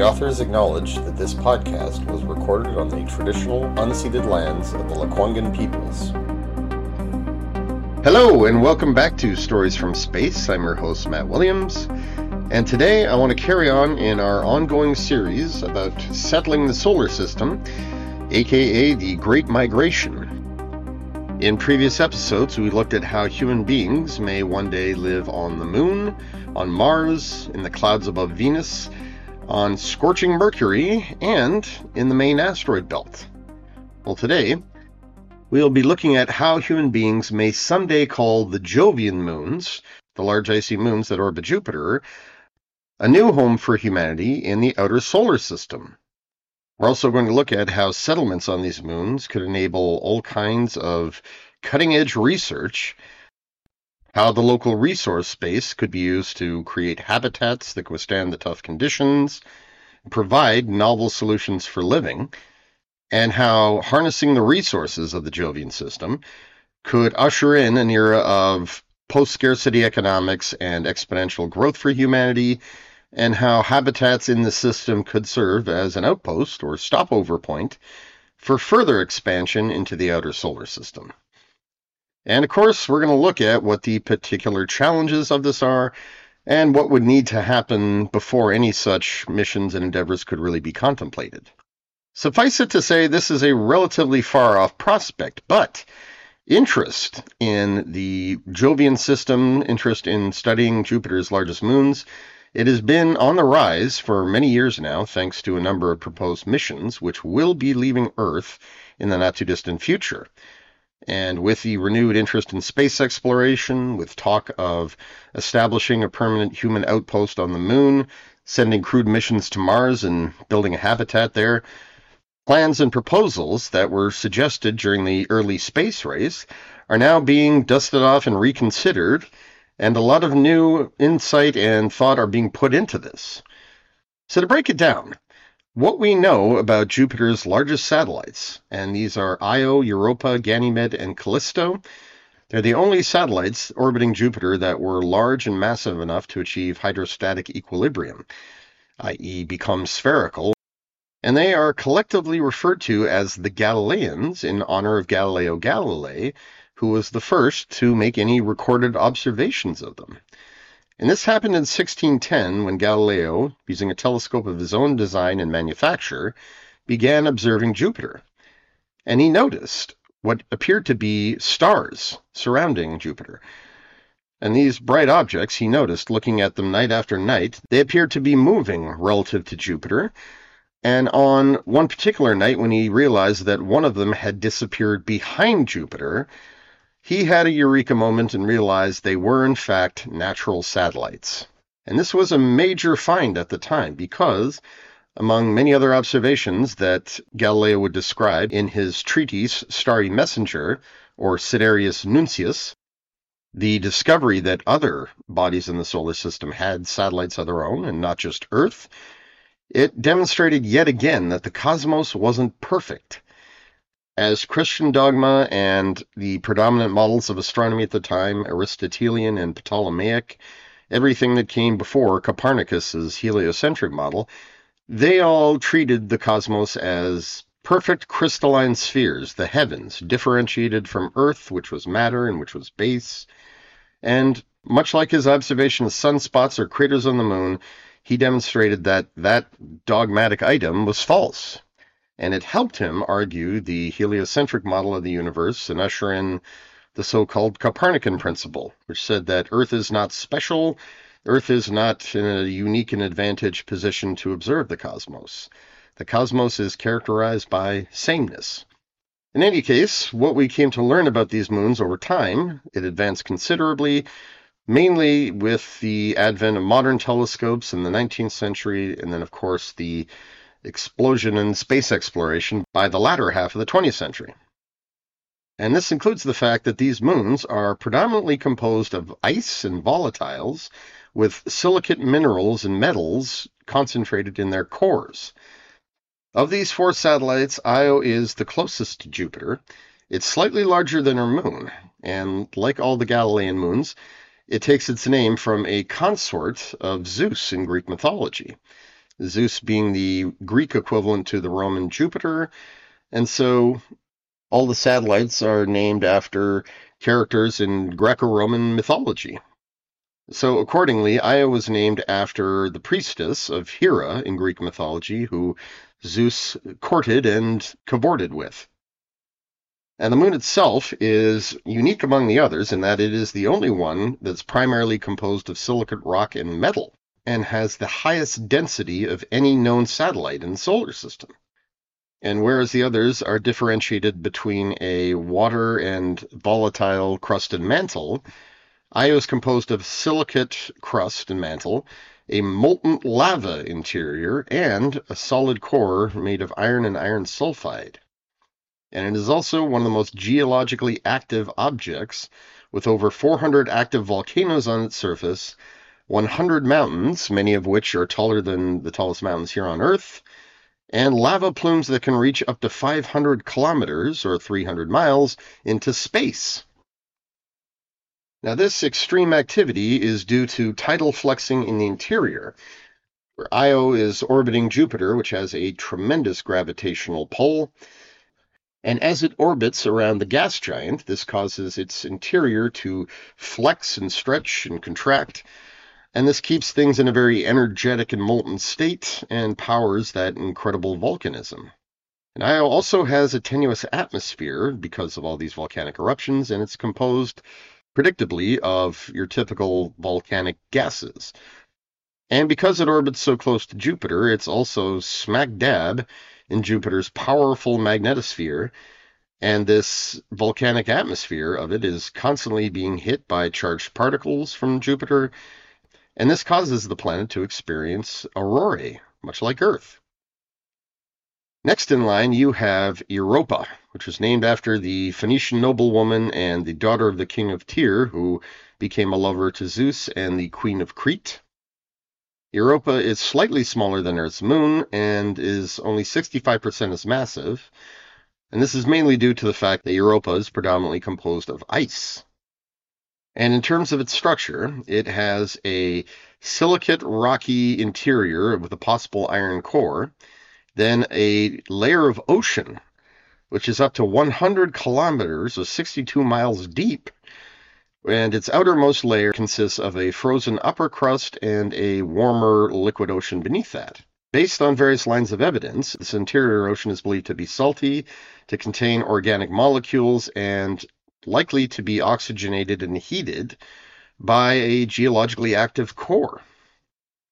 The authors acknowledge that this podcast was recorded on the traditional unceded lands of the Lekwungen peoples. Hello, and welcome back to Stories from Space. I'm your host, Matt Williams, and today I want to carry on in our ongoing series about settling the solar system, aka the Great Migration. In previous episodes, we looked at how human beings may one day live on the moon, on Mars, in the clouds above Venus, on scorching Mercury and in the main asteroid belt. Well, today we'll be looking at how human beings may someday call the Jovian moons, the large icy moons that orbit Jupiter, a new home for humanity in the outer solar system. We're also going to look at how settlements on these moons could enable all kinds of cutting edge research how the local resource space could be used to create habitats that withstand the tough conditions, provide novel solutions for living, and how harnessing the resources of the Jovian system could usher in an era of post scarcity economics and exponential growth for humanity, and how habitats in the system could serve as an outpost or stopover point for further expansion into the outer solar system. And of course, we're going to look at what the particular challenges of this are and what would need to happen before any such missions and endeavors could really be contemplated. Suffice it to say, this is a relatively far off prospect, but interest in the Jovian system, interest in studying Jupiter's largest moons, it has been on the rise for many years now, thanks to a number of proposed missions which will be leaving Earth in the not too distant future. And with the renewed interest in space exploration, with talk of establishing a permanent human outpost on the moon, sending crewed missions to Mars and building a habitat there, plans and proposals that were suggested during the early space race are now being dusted off and reconsidered, and a lot of new insight and thought are being put into this. So, to break it down, what we know about Jupiter's largest satellites, and these are Io, Europa, Ganymede, and Callisto. They're the only satellites orbiting Jupiter that were large and massive enough to achieve hydrostatic equilibrium, i.e., become spherical, and they are collectively referred to as the Galileans in honor of Galileo Galilei, who was the first to make any recorded observations of them. And this happened in 1610 when Galileo, using a telescope of his own design and manufacture, began observing Jupiter. And he noticed what appeared to be stars surrounding Jupiter. And these bright objects, he noticed looking at them night after night, they appeared to be moving relative to Jupiter. And on one particular night, when he realized that one of them had disappeared behind Jupiter, he had a eureka moment and realized they were, in fact, natural satellites. And this was a major find at the time because, among many other observations that Galileo would describe in his treatise Starry Messenger, or Sidereus Nuncius, the discovery that other bodies in the solar system had satellites of their own and not just Earth, it demonstrated yet again that the cosmos wasn't perfect as Christian dogma and the predominant models of astronomy at the time, Aristotelian and Ptolemaic, everything that came before Copernicus's heliocentric model, they all treated the cosmos as perfect crystalline spheres, the heavens, differentiated from Earth, which was matter and which was base. And much like his observation of sunspots or craters on the moon, he demonstrated that that dogmatic item was false. And it helped him argue the heliocentric model of the universe and usher in the so called Copernican principle, which said that Earth is not special, Earth is not in a unique and advantaged position to observe the cosmos. The cosmos is characterized by sameness. In any case, what we came to learn about these moons over time, it advanced considerably, mainly with the advent of modern telescopes in the 19th century, and then, of course, the explosion in space exploration by the latter half of the 20th century. And this includes the fact that these moons are predominantly composed of ice and volatiles with silicate minerals and metals concentrated in their cores. Of these four satellites, Io is the closest to Jupiter. It's slightly larger than her moon, and like all the Galilean moons, it takes its name from a consort of Zeus in Greek mythology. Zeus being the Greek equivalent to the Roman Jupiter, and so all the satellites are named after characters in Greco Roman mythology. So, accordingly, Io was named after the priestess of Hera in Greek mythology, who Zeus courted and cavorted with. And the moon itself is unique among the others in that it is the only one that's primarily composed of silicate rock and metal, and has the highest density of any known satellite in the solar system. And whereas the others are differentiated between a water and volatile crust and mantle, Io is composed of silicate crust and mantle, a molten lava interior, and a solid core made of iron and iron sulfide and it is also one of the most geologically active objects, with over 400 active volcanoes on its surface, 100 mountains, many of which are taller than the tallest mountains here on Earth, and lava plumes that can reach up to 500 kilometers or 300 miles into space. Now, this extreme activity is due to tidal flexing in the interior, where Io is orbiting Jupiter, which has a tremendous gravitational pull, and as it orbits around the gas giant, this causes its interior to flex and stretch and contract. And this keeps things in a very energetic and molten state and powers that incredible volcanism. And Io also has a tenuous atmosphere because of all these volcanic eruptions, and it's composed, predictably, of your typical volcanic gases. And because it orbits so close to Jupiter, it's also smack dab in Jupiter's powerful magnetosphere, and this volcanic atmosphere of it is constantly being hit by charged particles from Jupiter, and this causes the planet to experience aurorae, much like Earth. Next in line, you have Europa, which was named after the Phoenician noblewoman and the daughter of the king of Tyre, who became a lover to Zeus and the queen of Crete. Europa is slightly smaller than Earth's moon and is only 65% as massive. And this is mainly due to the fact that Europa is predominantly composed of ice. And in terms of its structure, it has a silicate rocky interior with a possible iron core, then a layer of ocean, which is up to 100 kilometers or 62 miles deep, and its outermost layer consists of a frozen upper crust and a warmer liquid ocean beneath that. Based on various lines of evidence, this interior ocean is believed to be salty, to contain organic molecules, and likely to be oxygenated and heated by a geologically active core.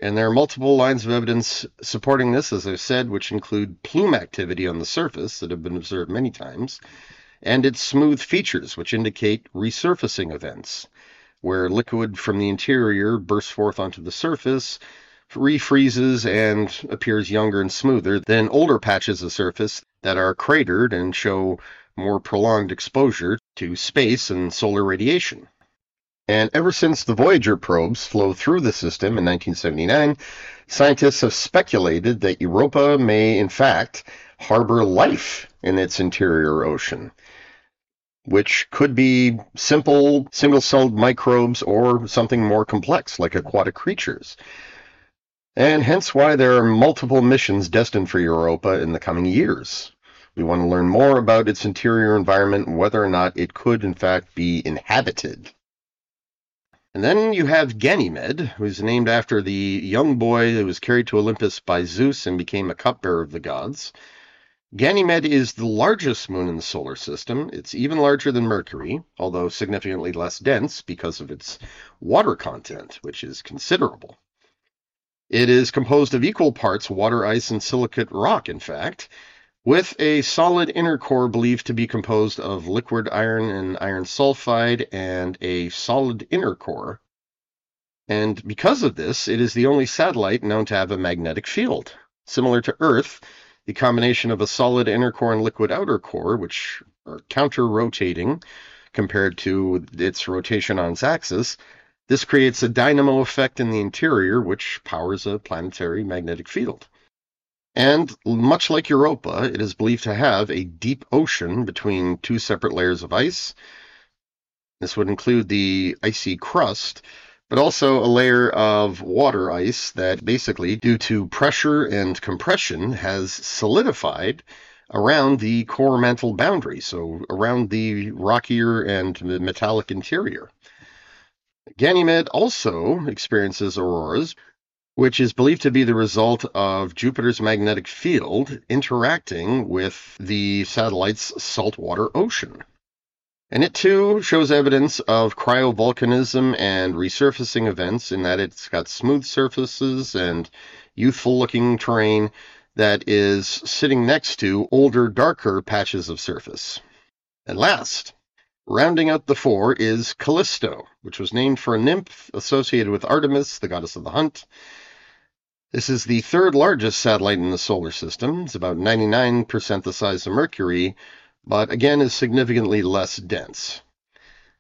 And there are multiple lines of evidence supporting this, as I've said, which include plume activity on the surface that have been observed many times, and its smooth features, which indicate resurfacing events, where liquid from the interior bursts forth onto the surface, refreezes, and appears younger and smoother than older patches of surface that are cratered and show more prolonged exposure to space and solar radiation. And ever since the Voyager probes flew through the system in 1979, scientists have speculated that Europa may, in fact, harbor life in its interior ocean which could be simple single celled microbes or something more complex like aquatic creatures. And hence why there are multiple missions destined for Europa in the coming years. We want to learn more about its interior environment whether or not it could, in fact, be inhabited. And then you have Ganymede, who's named after the young boy that was carried to Olympus by Zeus and became a cupbearer of the gods. Ganymede is the largest moon in the solar system. It's even larger than Mercury, although significantly less dense because of its water content, which is considerable. It is composed of equal parts water, ice, and silicate rock, in fact, with a solid inner core believed to be composed of liquid iron and iron sulfide and a solid inner core. And because of this, it is the only satellite known to have a magnetic field. Similar to Earth, the combination of a solid inner core and liquid outer core, which are counter rotating compared to its rotation on its axis, this creates a dynamo effect in the interior, which powers a planetary magnetic field. And much like Europa, it is believed to have a deep ocean between two separate layers of ice. This would include the icy crust, but also a layer of water ice that basically, due to pressure and compression, has solidified around the core mantle boundary, so around the rockier and metallic interior. Ganymede also experiences auroras, which is believed to be the result of Jupiter's magnetic field interacting with the satellite's saltwater ocean. And it too shows evidence of cryovolcanism and resurfacing events in that it's got smooth surfaces and youthful looking terrain that is sitting next to older, darker patches of surface. And last, rounding out the four is Callisto, which was named for a nymph associated with Artemis, the goddess of the hunt, this is the third largest satellite in the solar system. It's about 99% the size of Mercury, but again is significantly less dense.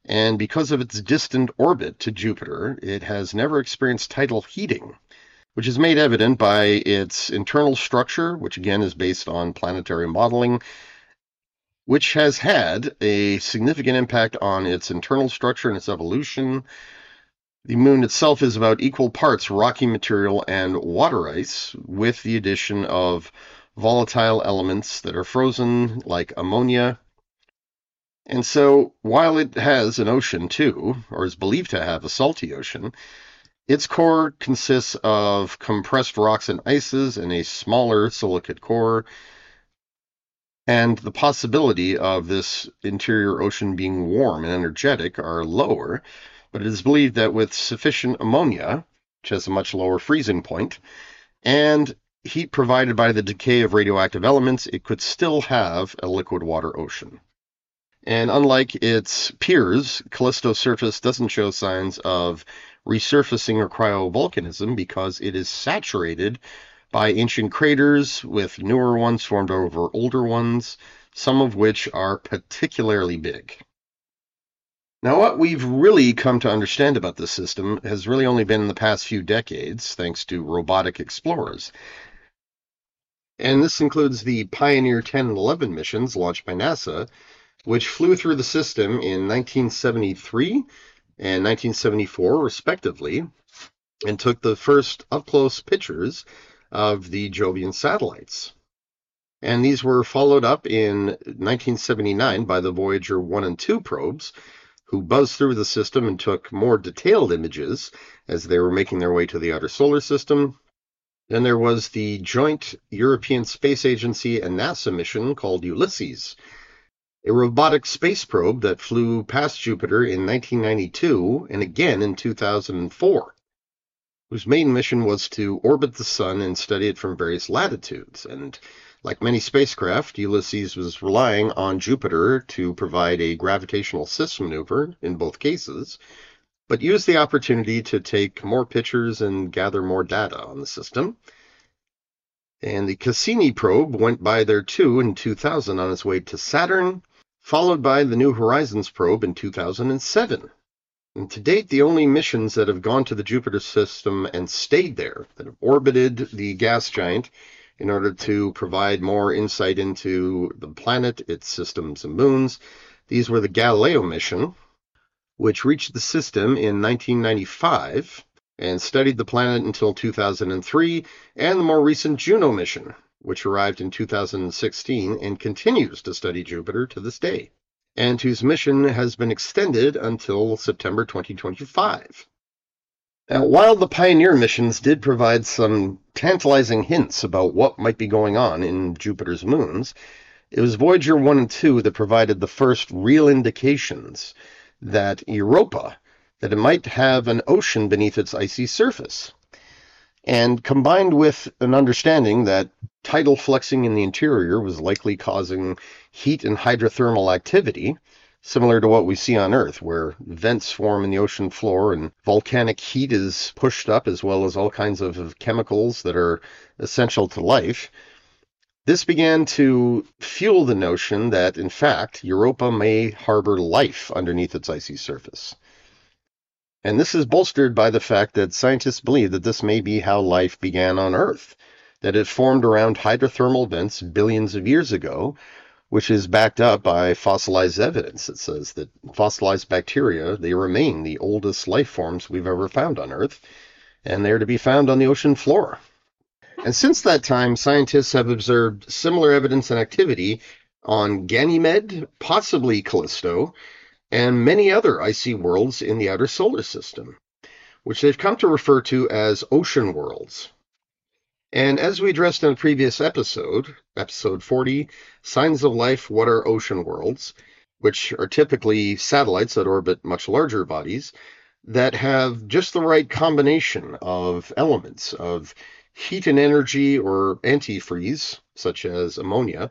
And because of its distant orbit to Jupiter, it has never experienced tidal heating, which is made evident by its internal structure, which again is based on planetary modeling, which has had a significant impact on its internal structure and its evolution, the moon itself is about equal parts rocky material and water ice, with the addition of volatile elements that are frozen, like ammonia. And so, while it has an ocean too, or is believed to have a salty ocean, its core consists of compressed rocks and ices and a smaller silicate core. And the possibility of this interior ocean being warm and energetic are lower but it is believed that with sufficient ammonia, which has a much lower freezing point, and heat provided by the decay of radioactive elements, it could still have a liquid water ocean. And unlike its peers, Callisto's surface doesn't show signs of resurfacing or cryovolcanism because it is saturated by ancient craters with newer ones formed over older ones, some of which are particularly big. Now, what we've really come to understand about this system has really only been in the past few decades, thanks to robotic explorers. And this includes the Pioneer 10 and 11 missions launched by NASA, which flew through the system in 1973 and 1974, respectively, and took the first up close pictures of the Jovian satellites. And these were followed up in 1979 by the Voyager 1 and 2 probes, who buzzed through the system and took more detailed images as they were making their way to the outer solar system. Then there was the joint European Space Agency and NASA mission called Ulysses, a robotic space probe that flew past Jupiter in 1992 and again in 2004, whose main mission was to orbit the Sun and study it from various latitudes. And like many spacecraft, Ulysses was relying on Jupiter to provide a gravitational assist maneuver in both cases, but used the opportunity to take more pictures and gather more data on the system. And the Cassini probe went by there too in 2000 on its way to Saturn, followed by the New Horizons probe in 2007. And to date, the only missions that have gone to the Jupiter system and stayed there, that have orbited the gas giant, in order to provide more insight into the planet, its systems and moons. These were the Galileo mission, which reached the system in 1995 and studied the planet until 2003, and the more recent Juno mission, which arrived in 2016 and continues to study Jupiter to this day. and whose mission has been extended until September 2025. Now, while the Pioneer missions did provide some tantalizing hints about what might be going on in Jupiter's moons, it was Voyager 1 and 2 that provided the first real indications that Europa, that it might have an ocean beneath its icy surface. And combined with an understanding that tidal flexing in the interior was likely causing heat and hydrothermal activity, similar to what we see on Earth, where vents form in the ocean floor and volcanic heat is pushed up, as well as all kinds of chemicals that are essential to life. This began to fuel the notion that, in fact, Europa may harbor life underneath its icy surface. And this is bolstered by the fact that scientists believe that this may be how life began on Earth, that it formed around hydrothermal vents billions of years ago, which is backed up by fossilized evidence that says that fossilized bacteria, they remain the oldest life forms we've ever found on Earth, and they're to be found on the ocean floor. And since that time, scientists have observed similar evidence and activity on Ganymede, possibly Callisto, and many other icy worlds in the outer solar system, which they've come to refer to as ocean worlds. And as we addressed in a previous episode, episode 40, Signs of Life What Are Ocean Worlds, which are typically satellites that orbit much larger bodies that have just the right combination of elements of heat and energy or antifreeze, such as ammonia.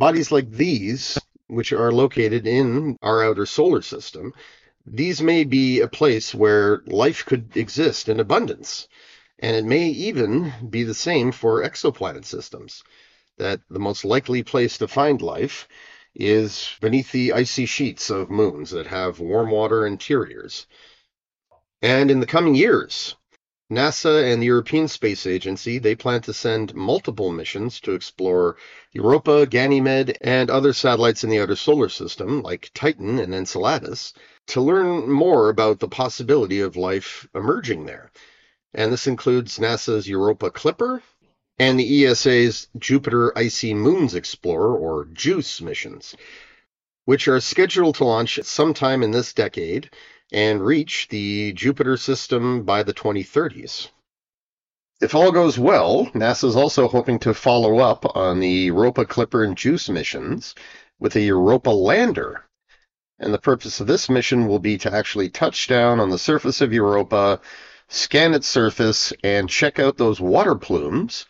Bodies like these which are located in our outer solar system, these may be a place where life could exist in abundance. And it may even be the same for exoplanet systems, that the most likely place to find life is beneath the icy sheets of moons that have warm water interiors. And in the coming years, NASA and the European Space Agency, they plan to send multiple missions to explore Europa, Ganymede, and other satellites in the outer solar system, like Titan and Enceladus, to learn more about the possibility of life emerging there. And this includes NASA's Europa Clipper and the ESA's Jupiter Icy Moons Explorer, or JUICE missions, which are scheduled to launch sometime in this decade and reach the Jupiter system by the 2030s. If all goes well, NASA is also hoping to follow up on the Europa Clipper and JUICE missions with a Europa lander. And the purpose of this mission will be to actually touch down on the surface of Europa, scan its surface, and check out those water plumes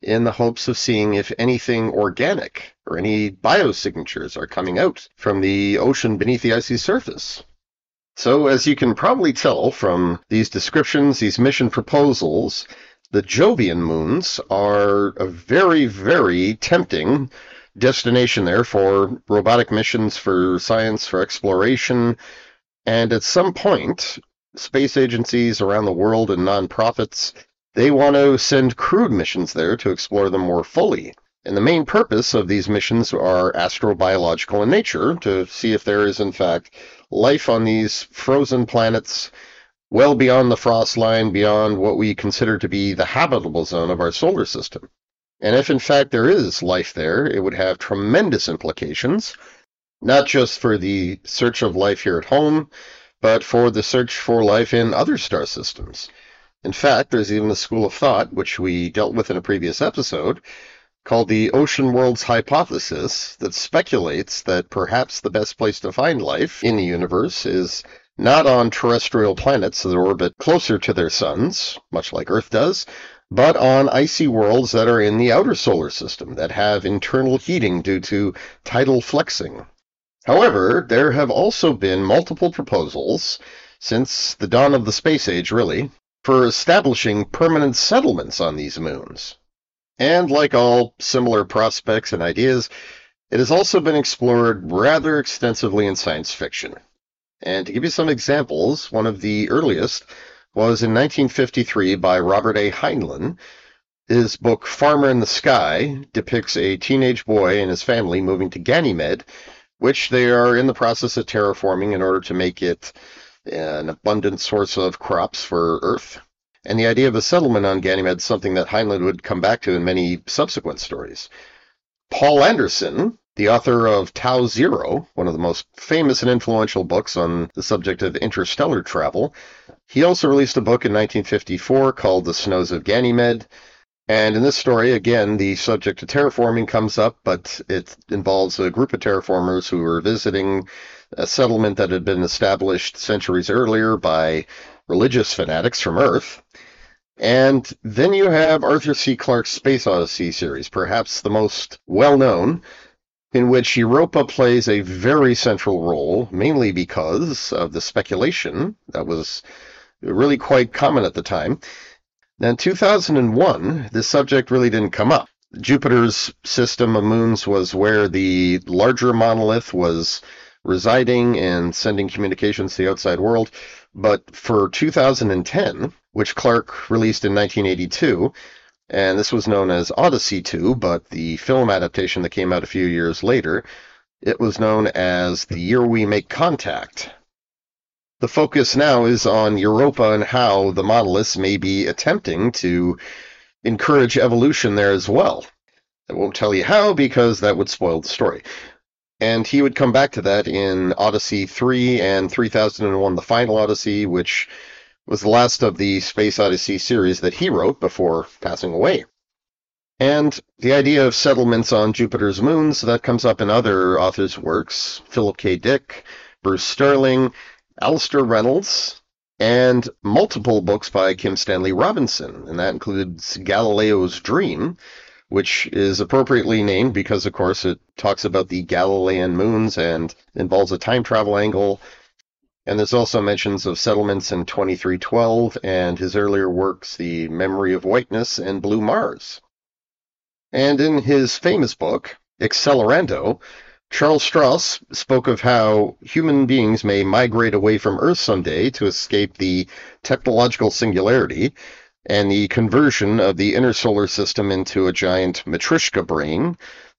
in the hopes of seeing if anything organic or any biosignatures are coming out from the ocean beneath the icy surface. So, as you can probably tell from these descriptions, these mission proposals, the Jovian moons are a very, very tempting destination there for robotic missions, for science, for exploration. And at some point, space agencies around the world and nonprofits, they want to send crewed missions there to explore them more fully. And the main purpose of these missions are astrobiological in nature to see if there is, in fact, life on these frozen planets well beyond the frost line, beyond what we consider to be the habitable zone of our solar system. And if in fact there is life there, it would have tremendous implications, not just for the search of life here at home, but for the search for life in other star systems. In fact, there's even a school of thought, which we dealt with in a previous episode, called the Ocean Worlds Hypothesis that speculates that perhaps the best place to find life in the universe is not on terrestrial planets that orbit closer to their suns, much like Earth does, but on icy worlds that are in the outer solar system that have internal heating due to tidal flexing. However, there have also been multiple proposals since the dawn of the space age, really, for establishing permanent settlements on these moons. And like all similar prospects and ideas, it has also been explored rather extensively in science fiction. And to give you some examples, one of the earliest was in 1953 by Robert A. Heinlein. His book Farmer in the Sky depicts a teenage boy and his family moving to Ganymede, which they are in the process of terraforming in order to make it an abundant source of crops for Earth. And the idea of a settlement on Ganymede is something that Heinlein would come back to in many subsequent stories. Poul Anderson the author of Tau Zero, one of the most famous and influential books on the subject of interstellar travel. He also released a book in 1954 called The Snows of Ganymede. And in this story, again, the subject of terraforming comes up, but it involves a group of terraformers who were visiting a settlement that had been established centuries earlier by religious fanatics from Earth. And then you have Arthur C. Clarke's Space Odyssey series, perhaps the most well known, in which Europa plays a very central role, mainly because of the speculation that was really quite common at the time. Now, in 2001, this subject really didn't come up. Jupiter's system of moons was where the larger monolith was residing and sending communications to the outside world. But for 2010, which Clarke released in 1982, and this was known as Odyssey 2, but the film adaptation that came out a few years later, it was known as The Year We Make Contact. The focus now is on Europa and how the monoliths may be attempting to encourage evolution there as well. I won't tell you how because that would spoil the story. And he would come back to that in Odyssey 3 and 3001 The Final Odyssey, which was the last of the Space Odyssey series that he wrote before passing away. And the idea of settlements on Jupiter's moons, that comes up in other authors' works Philip K. Dick, Bruce Sterling, Alastair Reynolds, and multiple books by Kim Stanley Robinson, and that includes Galileo's Dream, which is appropriately named because, of course, it talks about the Galilean moons and involves a time travel angle. And there's also mentions of settlements in 2312 and his earlier works, The Memory of Whiteness and Blue Mars. And in his famous book, Accelerando, Charles Stross spoke of how human beings may migrate away from Earth someday to escape the technological singularity and the conversion of the inner solar system into a giant matryoshka brain,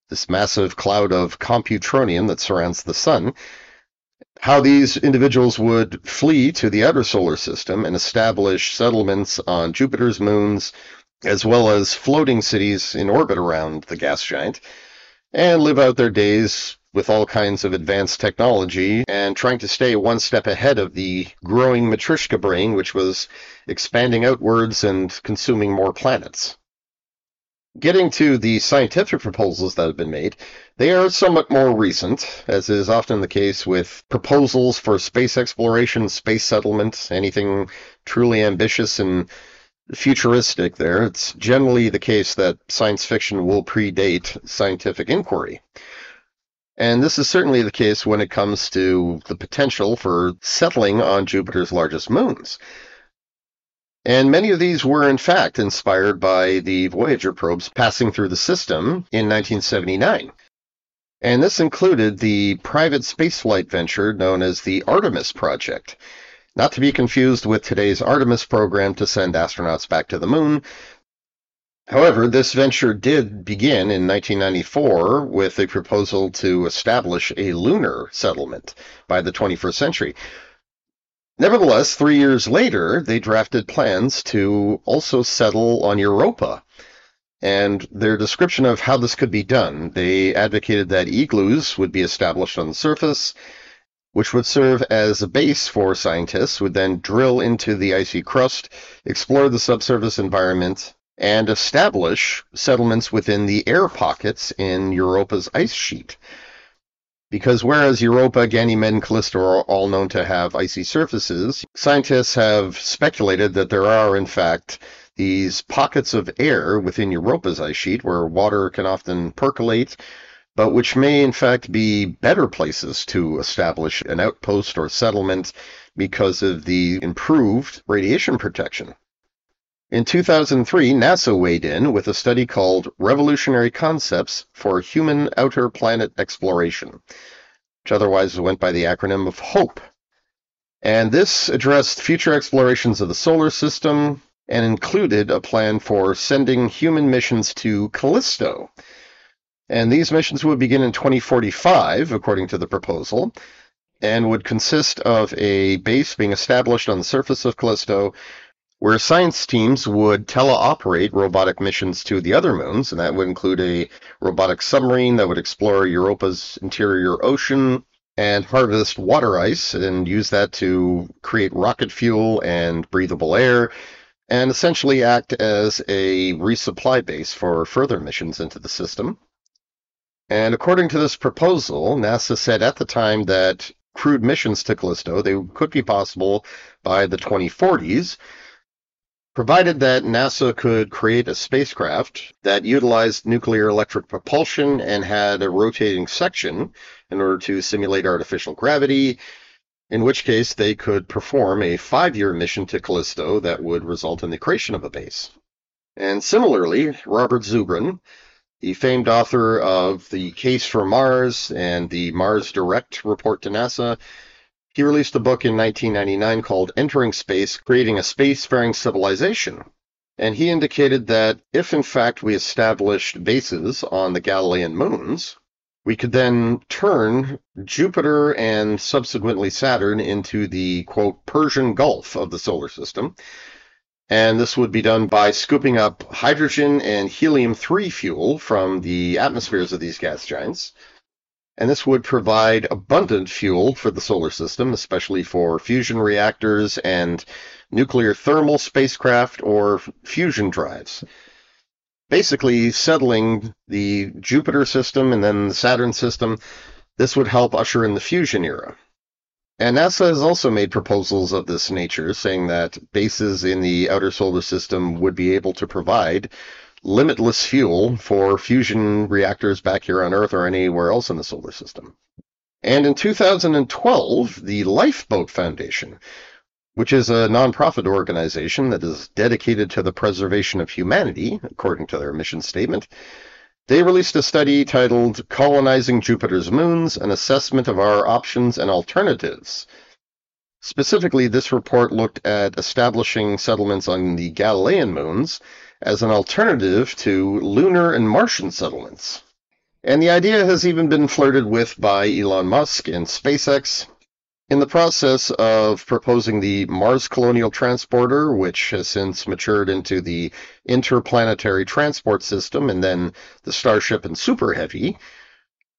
this massive cloud of computronium that surrounds the sun, how these individuals would flee to the outer solar system and establish settlements on Jupiter's moons, as well as floating cities in orbit around the gas giant, and live out their days with all kinds of advanced technology and trying to stay one step ahead of the growing Matryoshka brain, which was expanding outwards and consuming more planets. Getting to the scientific proposals that have been made, they are somewhat more recent, as is often the case with proposals for space exploration, space settlement, anything truly ambitious and futuristic there. It's generally the case that science fiction will predate scientific inquiry. And this is certainly the case when it comes to the potential for settling on Jupiter's largest moons. And many of these were, in fact, inspired by the Voyager probes passing through the system in 1979. And this included the private spaceflight venture known as the Artemis Project. Not to be confused with today's Artemis program to send astronauts back to the moon, However, this venture did begin in 1994 with a proposal to establish a lunar settlement by the 21st century. Nevertheless, three years later, they drafted plans to also settle on Europa. And their description of how this could be done, they advocated that igloos would be established on the surface, which would serve as a base for scientists, would then drill into the icy crust, explore the subsurface environment, and establish settlements within the air pockets in Europa's ice sheet. Because whereas Europa, Ganymede, and Callisto are all known to have icy surfaces, scientists have speculated that there are, in fact, these pockets of air within Europa's ice sheet where water can often percolate, but which may, in fact, be better places to establish an outpost or settlement because of the improved radiation protection. In 2003, NASA weighed in with a study called Revolutionary Concepts for Human Outer Planet Exploration, which otherwise went by the acronym of HOPE. And this addressed future explorations of the solar system and included a plan for sending human missions to Callisto. And these missions would begin in 2045, according to the proposal, and would consist of a base being established on the surface of Callisto where science teams would teleoperate robotic missions to the other moons, and that would include a robotic submarine that would explore Europa's interior ocean and harvest water ice and use that to create rocket fuel and breathable air and essentially act as a resupply base for further missions into the system. And according to this proposal, NASA said at the time that crewed missions to Callisto they could be possible by the 2040s, provided that NASA could create a spacecraft that utilized nuclear electric propulsion and had a rotating section in order to simulate artificial gravity, in which case they could perform a five-year mission to Callisto that would result in the creation of a base. And similarly, Robert Zubrin, the famed author of The Case for Mars and the Mars Direct report to NASA, he released a book in 1999 called Entering Space, Creating a Spacefaring Civilization. And he indicated that if in fact we established bases on the Galilean moons, we could then turn Jupiter and subsequently Saturn into the quote Persian Gulf of the solar system, and this would be done by scooping up hydrogen and helium 3 fuel from the atmospheres of these gas giants. And this would provide abundant fuel for the solar system, especially for fusion reactors and nuclear thermal spacecraft or fusion drives. Basically, settling the Jupiter system and then the Saturn system, this would help usher in the fusion era. And NASA has also made proposals of this nature, saying that bases in the outer solar system would be able to provide limitless fuel for fusion reactors back here on Earth or anywhere else in the solar system. And in 2012, the Lifeboat Foundation, which is a nonprofit organization that is dedicated to the preservation of humanity, according to their mission statement, they released a study titled Colonizing Jupiter's Moons An Assessment of Our Options and Alternatives. Specifically, this report looked at establishing settlements on the Galilean moons as an alternative to lunar and Martian settlements. And the idea has even been flirted with by Elon Musk and SpaceX, in the process of proposing the Mars Colonial Transporter, which has since matured into the Interplanetary Transport System and then the Starship and Super Heavy,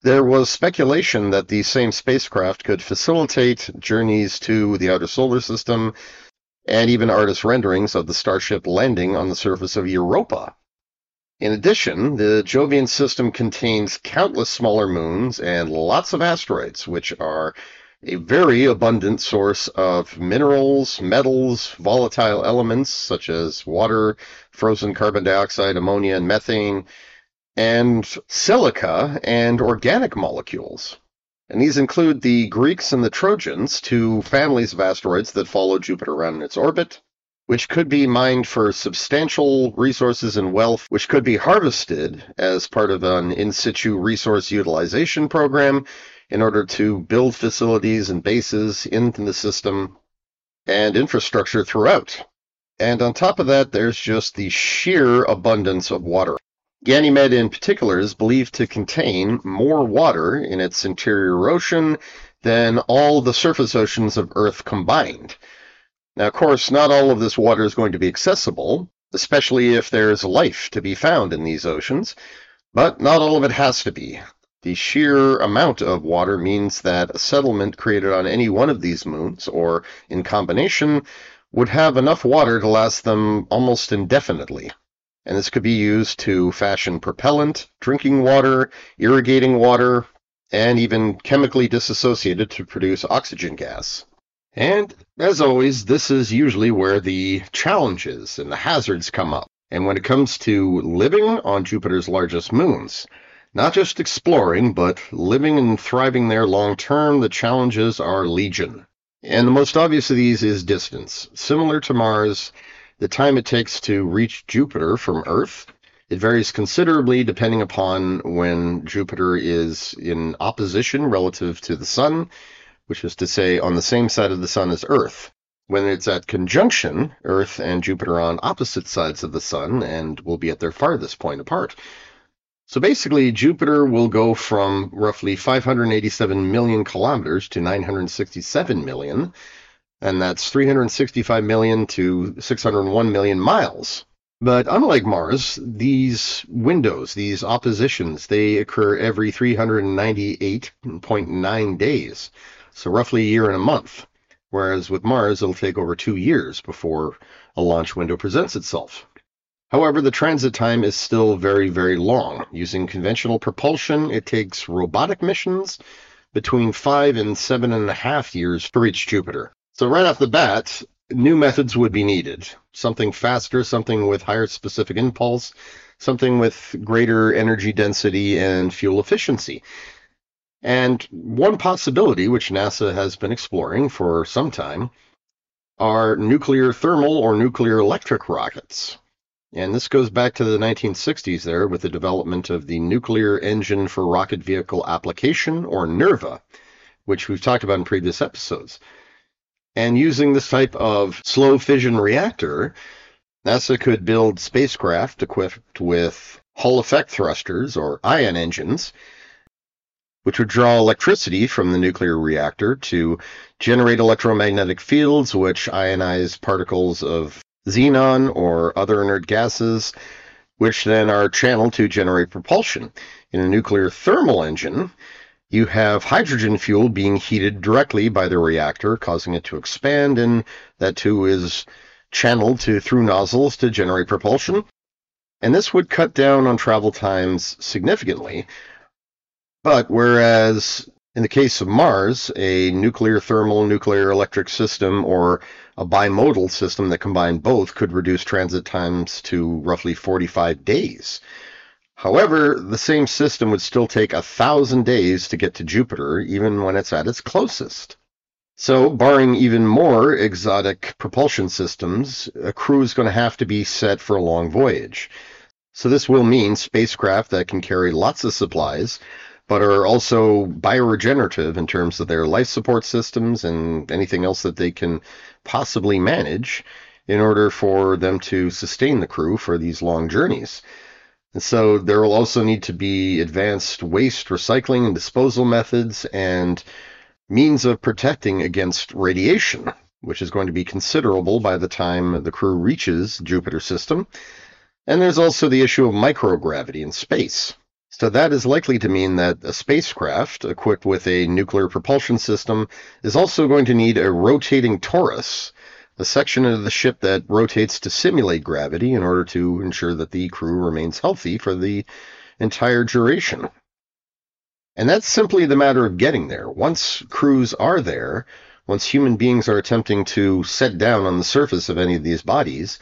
there was speculation that the same spacecraft could facilitate journeys to the outer solar system and even artist renderings of the Starship landing on the surface of Europa. In addition, the Jovian system contains countless smaller moons and lots of asteroids, which are a very abundant source of minerals, metals, volatile elements such as water, frozen carbon dioxide, ammonia, and methane, and silica and organic molecules. And these include the Greeks and the Trojans, two families of asteroids that follow Jupiter around in its orbit, which could be mined for substantial resources and wealth, which could be harvested as part of an in situ resource utilization program in order to build facilities and bases in the system and infrastructure throughout. And on top of that, there's just the sheer abundance of water. Ganymede in particular is believed to contain more water in its interior ocean than all the surface oceans of Earth combined. Now, of course, not all of this water is going to be accessible, especially if there's life to be found in these oceans, but not all of it has to be. The sheer amount of water means that a settlement created on any one of these moons, or in combination, would have enough water to last them almost indefinitely. And this could be used to fashion propellant, drinking water, irrigating water, and even chemically disassociated to produce oxygen gas. And as always, this is usually where the challenges and the hazards come up. And when it comes to living on Jupiter's largest moons, not just exploring, but living and thriving there long term, the challenges are legion. And the most obvious of these is distance. Similar to Mars, the time it takes to reach Jupiter from Earth, it varies considerably depending upon when Jupiter is in opposition relative to the Sun, which is to say on the same side of the Sun as Earth. When it's at conjunction, Earth and Jupiter are on opposite sides of the Sun and will be at their farthest point apart. So basically, Jupiter will go from roughly 587 million kilometers to 967 million, and that's 365 million to 601 million miles. But unlike Mars, these windows, these oppositions, they occur every 398.9 days, so roughly a year and a month. Whereas with Mars, it'll take over two years before a launch window presents itself. However, the transit time is still very, very long. Using conventional propulsion, it takes robotic missions between five and seven and a half years to reach Jupiter. So, right off the bat, new methods would be needed. Something faster, something with higher specific impulse, something with greater energy density and fuel efficiency. And one possibility, which NASA has been exploring for some time, are nuclear thermal or nuclear electric rockets. And this goes back to the 1960s there with the development of the Nuclear Engine for Rocket Vehicle Application, or NERVA, which we've talked about in previous episodes. And using this type of slow fission reactor, NASA could build spacecraft equipped with Hall effect thrusters or ion engines, which would draw electricity from the nuclear reactor to generate electromagnetic fields which ionize particles of xenon or other inert gases, which then are channeled to generate propulsion. In a nuclear thermal engine, you have hydrogen fuel being heated directly by the reactor, causing it to expand, and that too is channeled to through nozzles to generate propulsion. And this would cut down on travel times significantly. But whereas in the case of Mars, a nuclear thermal nuclear electric system or a bimodal system that combined both could reduce transit times to roughly 45 days. However, the same system would still take a thousand days to get to Jupiter, even when it's at its closest. So, barring even more exotic propulsion systems, a crew is going to have to be set for a long voyage. So, this will mean spacecraft that can carry lots of supplies, but are also bioregenerative in terms of their life support systems and anything else that they can possibly manage in order for them to sustain the crew for these long journeys. And so there will also need to be advanced waste recycling and disposal methods and means of protecting against radiation, which is going to be considerable by the time the crew reaches Jupiter system. And there's also the issue of microgravity in space. So that is likely to mean that a spacecraft equipped with a nuclear propulsion system is also going to need a rotating torus a section of the ship that rotates to simulate gravity in order to ensure that the crew remains healthy for the entire duration. And that's simply the matter of getting there. Once crews are there, once human beings are attempting to set down on the surface of any of these bodies,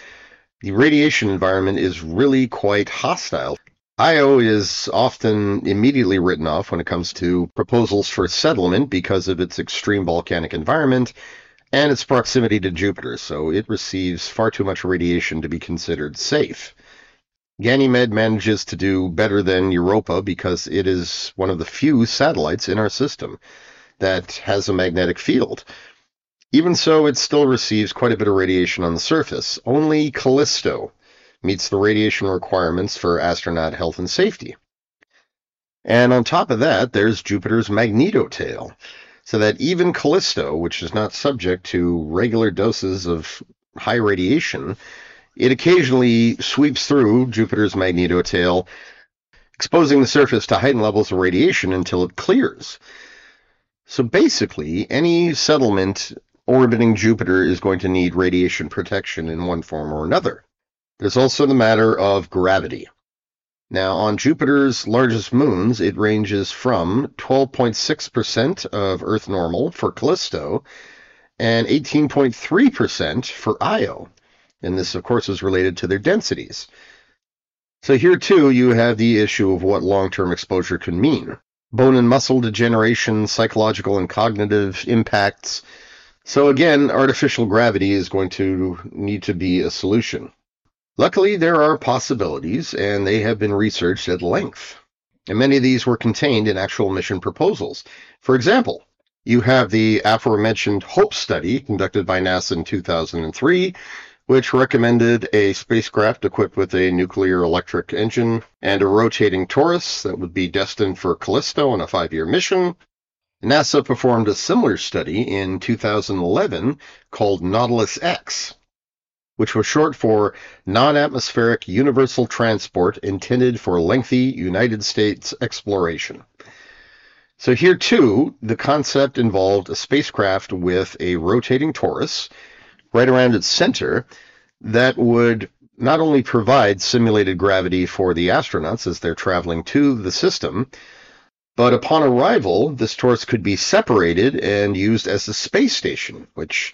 the radiation environment is really quite hostile. Io is often immediately written off when it comes to proposals for settlement because of its extreme volcanic environment and its proximity to Jupiter, so it receives far too much radiation to be considered safe. Ganymede manages to do better than Europa because it is one of the few satellites in our system that has a magnetic field. Even so, it still receives quite a bit of radiation on the surface. Only Callisto meets the radiation requirements for astronaut health and safety. And on top of that, there's Jupiter's magnetotail so that even Callisto, which is not subject to regular doses of high radiation, it occasionally sweeps through Jupiter's magnetotail, exposing the surface to heightened levels of radiation until it clears. So basically, any settlement orbiting Jupiter is going to need radiation protection in one form or another. There's also the matter of gravity. Now, on Jupiter's largest moons, it ranges from 12.6% of Earth normal for Callisto and 18.3% for Io. And this, of course, is related to their densities. So here, too, you have the issue of what long term exposure can mean bone and muscle degeneration, psychological and cognitive impacts. So, again, artificial gravity is going to need to be a solution. Luckily, there are possibilities, and they have been researched at length. And many of these were contained in actual mission proposals. For example, you have the aforementioned HOPE study conducted by NASA in 2003, which recommended a spacecraft equipped with a nuclear electric engine and a rotating torus that would be destined for Callisto on a five year mission. NASA performed a similar study in 2011 called Nautilus X, which was short for Non-Atmospheric Universal Transport intended for lengthy United States exploration. So here too, the concept involved a spacecraft with a rotating torus right around its center that would not only provide simulated gravity for the astronauts as they're traveling to the system, but upon arrival, this torus could be separated and used as a space station, which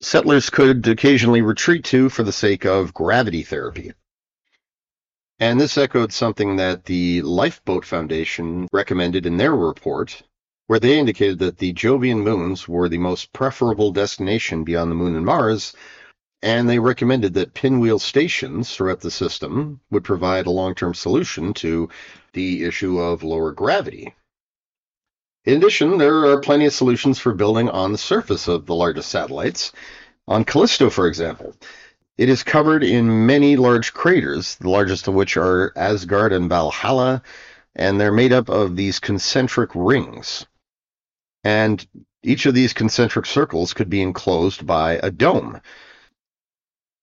settlers could occasionally retreat to for the sake of gravity therapy. And this echoed something that the Lifeboat Foundation recommended in their report, where they indicated that the Jovian moons were the most preferable destination beyond the moon and Mars, and they recommended that pinwheel stations throughout the system would provide a long term solution to the issue of lower gravity. In addition, there are plenty of solutions for building on the surface of the largest satellites. On Callisto, for example, it is covered in many large craters, the largest of which are Asgard and Valhalla, and they're made up of these concentric rings. And each of these concentric circles could be enclosed by a dome.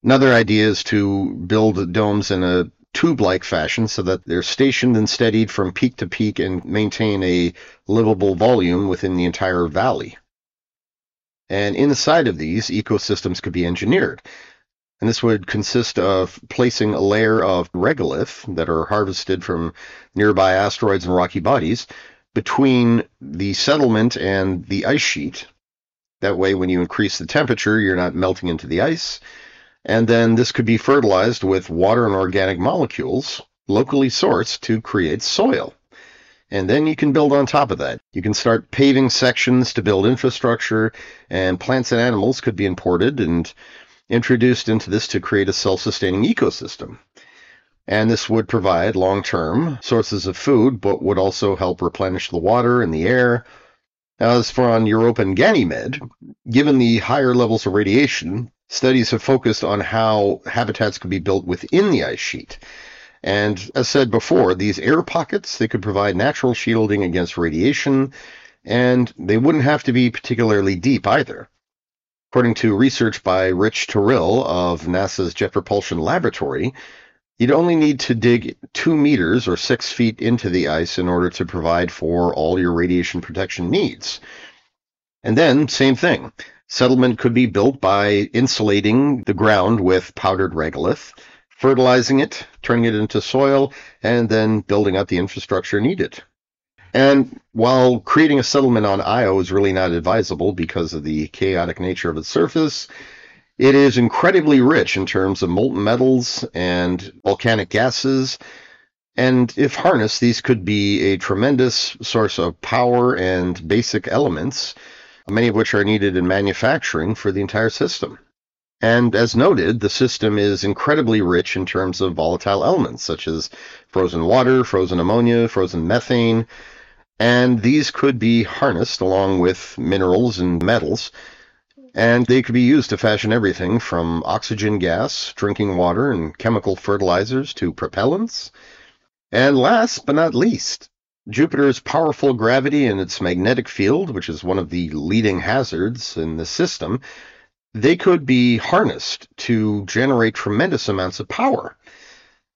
Another idea is to build domes in a tube-like fashion so that they're stationed and steadied from peak to peak and maintain a livable volume within the entire valley. And inside of these, ecosystems could be engineered. And this would consist of placing a layer of regolith that are harvested from nearby asteroids and rocky bodies between the settlement and the ice sheet. That way, when you increase the temperature, you're not melting into the ice. And then this could be fertilized with water and organic molecules locally sourced to create soil. And then you can build on top of that. You can start paving sections to build infrastructure, and plants and animals could be imported and introduced into this to create a self-sustaining ecosystem. And this would provide long-term sources of food, but would also help replenish the water and the air. As for on Europa and Ganymede, given the higher levels of radiation, studies have focused on how habitats could be built within the ice sheet. And as said before, these air pockets, they could provide natural shielding against radiation, and they wouldn't have to be particularly deep either. According to research by Rich Terrile of NASA's Jet Propulsion Laboratory, you'd only need to dig two meters or six feet into the ice in order to provide for all your radiation protection needs. And then, same thing. Settlement could be built by insulating the ground with powdered regolith, fertilizing it, turning it into soil, and then building up the infrastructure needed. And while creating a settlement on Io is really not advisable because of the chaotic nature of its surface, it is incredibly rich in terms of molten metals and volcanic gases. And if harnessed, these could be a tremendous source of power and basic elements, many of which are needed in manufacturing for the entire system. And as noted, the system is incredibly rich in terms of volatile elements such as frozen water, frozen ammonia, frozen methane, and these could be harnessed along with minerals and metals. And they could be used to fashion everything from oxygen gas, drinking water, and chemical fertilizers to propellants. And last but not least, Jupiter's powerful gravity and its magnetic field, which is one of the leading hazards in the system, they could be harnessed to generate tremendous amounts of power.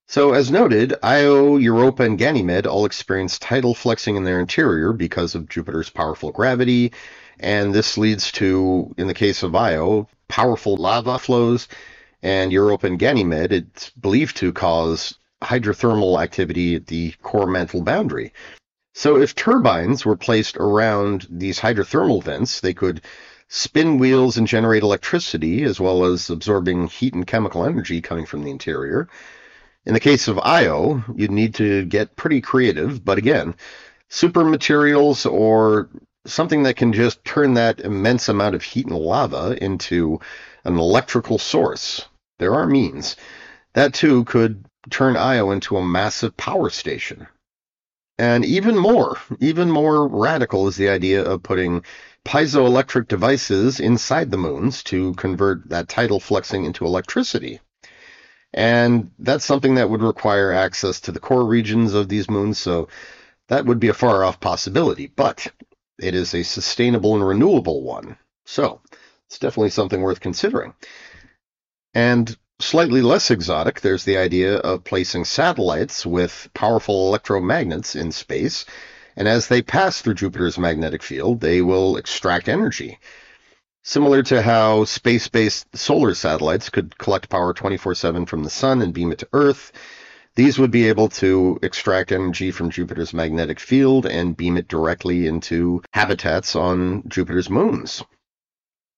So, as noted, Io, Europa, and Ganymede all experience tidal flexing in their interior because of Jupiter's powerful gravity, and this leads to, in the case of Io, powerful lava flows, and Europa and Ganymede, it's believed to cause hydrothermal activity at the core mantle boundary. So, if turbines were placed around these hydrothermal vents, they could spin wheels and generate electricity, as well as absorbing heat and chemical energy coming from the interior. In the case of Io, you'd need to get pretty creative, but again, super materials or something that can just turn that immense amount of heat and lava into an electrical source. There are means. That too could turn Io into a massive power station. And even more, even more radical is the idea of putting piezoelectric devices inside the moons to convert that tidal flexing into electricity. And that's something that would require access to the core regions of these moons, so that would be a far off possibility. But it is a sustainable and renewable one. So it's definitely something worth considering. And slightly less exotic, there's the idea of placing satellites with powerful electromagnets in space. And as they pass through Jupiter's magnetic field, they will extract energy. Similar to how space based solar satellites could collect power 24 7 from the sun and beam it to Earth, these would be able to extract energy from Jupiter's magnetic field and beam it directly into habitats on Jupiter's moons.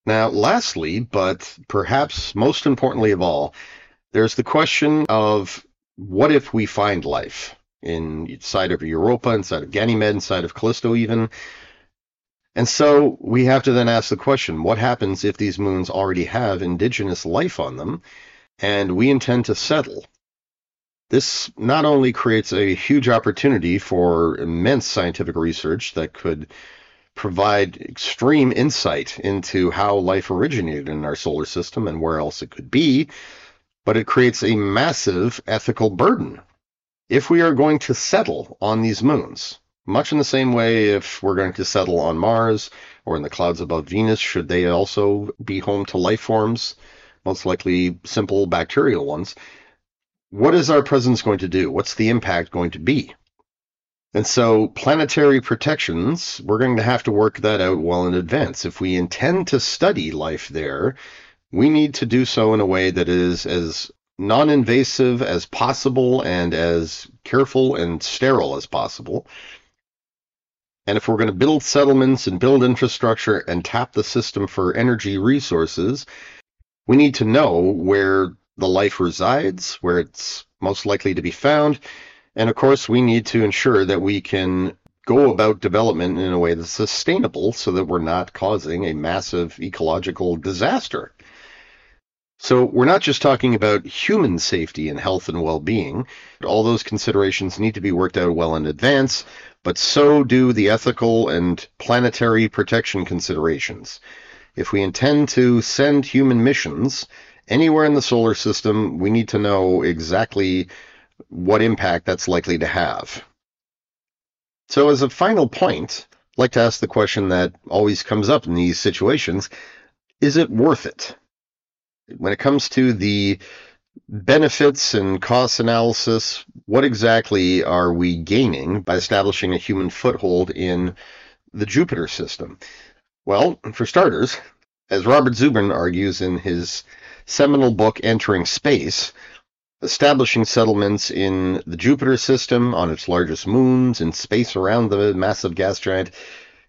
Now, lastly, but perhaps most importantly of all, there's the question of what if we find life inside of Europa, inside of Ganymede, inside of Callisto, even. And so we have to then ask the question what happens if these moons already have indigenous life on them and we intend to settle? This not only creates a huge opportunity for immense scientific research that could provide extreme insight into how life originated in our solar system and where else it could be, but it creates a massive ethical burden. If we are going to settle on these moons, much in the same way if we're going to settle on Mars or in the clouds above Venus, should they also be home to life forms, most likely simple bacterial ones, what is our presence going to do? What's the impact going to be? And so, planetary protections, we're going to have to work that out well in advance. If we intend to study life there, we need to do so in a way that is as non invasive as possible and as careful and sterile as possible. And if we're going to build settlements and build infrastructure and tap the system for energy resources, we need to know where the life resides, where it's most likely to be found, and of course, we need to ensure that we can go about development in a way that's sustainable so that we're not causing a massive ecological disaster. So we're not just talking about human safety and health and well-being. All those considerations need to be worked out well in advance, but so do the ethical and planetary protection considerations. If we intend to send human missions anywhere in the solar system, we need to know exactly what impact that's likely to have. So, as a final point, I'd like to ask the question that always comes up in these situations is it worth it? When it comes to the benefits and cost analysis, what exactly are we gaining by establishing a human foothold in the Jupiter system? Well, for starters, as Robert Zubrin argues in his seminal book Entering Space, establishing settlements in the Jupiter system, on its largest moons, in space around the massive gas giant,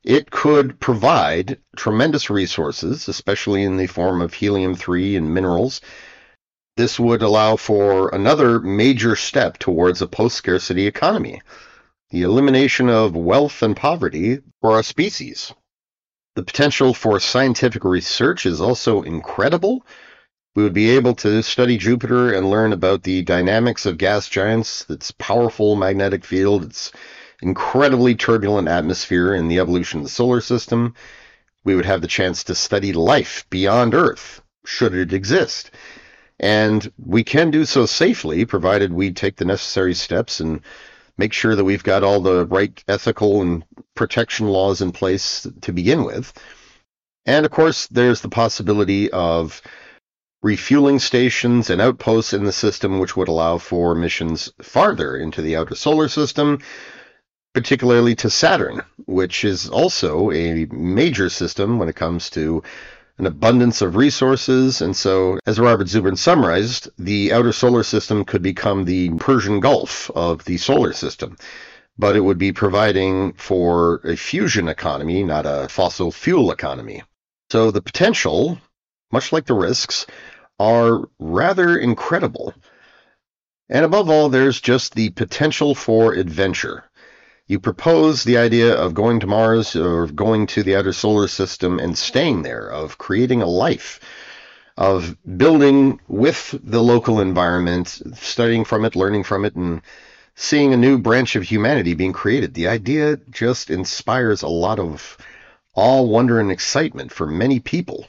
it could provide tremendous resources, especially in the form of helium 3 and minerals. This would allow for another major step towards a post scarcity economy the elimination of wealth and poverty for our species. The potential for scientific research is also incredible we would be able to study Jupiter and learn about the dynamics of gas giants, its powerful magnetic field, its incredibly turbulent atmosphere, and the evolution of the solar system. We would have the chance to study life beyond Earth, should it exist. And we can do so safely, provided we take the necessary steps and make sure that we've got all the right ethical and protection laws in place to begin with. And of course, there's the possibility of refueling stations and outposts in the system, which would allow for missions farther into the outer solar system, particularly to Saturn, which is also a major system when it comes to an abundance of resources. And so, as Robert Zubrin summarized, the outer solar system could become the Persian Gulf of the solar system. But it would be providing for a fusion economy, not a fossil fuel economy. So the potential, much like the risks, are rather incredible. And above all, there's just the potential for adventure. You propose the idea of going to Mars or going to the outer solar system and staying there, of creating a life, of building with the local environment, studying from it, learning from it, and seeing a new branch of humanity being created. The idea just inspires a lot of awe, wonder, and excitement for many people.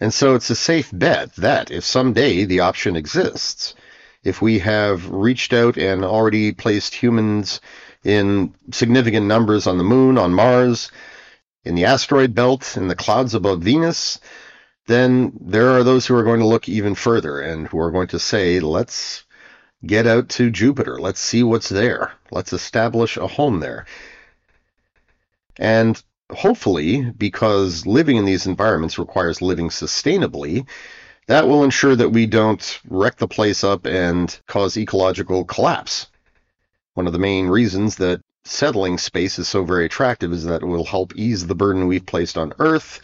And so it's a safe bet that if someday the option exists, if we have reached out and already placed humans in significant numbers on the moon, on Mars, in the asteroid belt, in the clouds above Venus, then there are those who are going to look even further and who are going to say, let's get out to Jupiter. Let's see what's there. Let's establish a home there. And hopefully, because living in these environments requires living sustainably, that will ensure that we don't wreck the place up and cause ecological collapse. One of the main reasons that settling space is so very attractive is that it will help ease the burden we've placed on Earth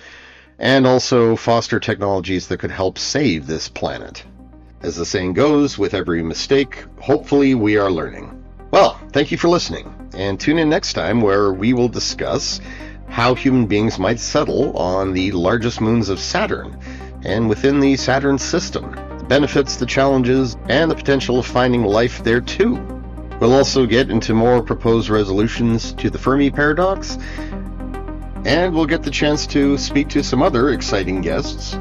and also foster technologies that could help save this planet. As the saying goes, with every mistake, hopefully we are learning. Well, thank you for listening, and tune in next time where we will discuss how human beings might settle on the largest moons of Saturn and within the Saturn system, the benefits, the challenges, and the potential of finding life there too. We'll also get into more proposed resolutions to the Fermi paradox, and we'll get the chance to speak to some other exciting guests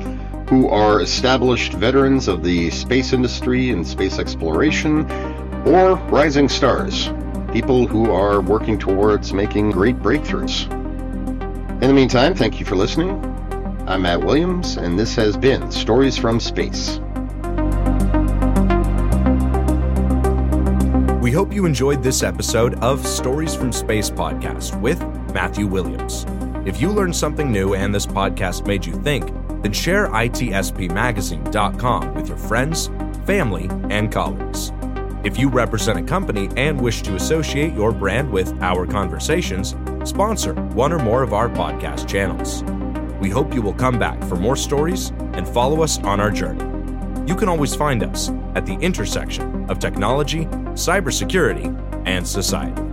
who are established veterans of the space industry and space exploration, or rising stars, people who are working towards making great breakthroughs. In the meantime, thank you for listening. I'm Matt Williams, and this has been Stories from Space. We hope you enjoyed this episode of Stories from Space podcast with Matthew Williams. If you learned something new and this podcast made you think, then share itspmagazine.com with your friends, family, and colleagues. If you represent a company and wish to associate your brand with our conversations, sponsor one or more of our podcast channels. We hope you will come back for more stories and follow us on our journey. You can always find us at the intersection of technology, cybersecurity, and society.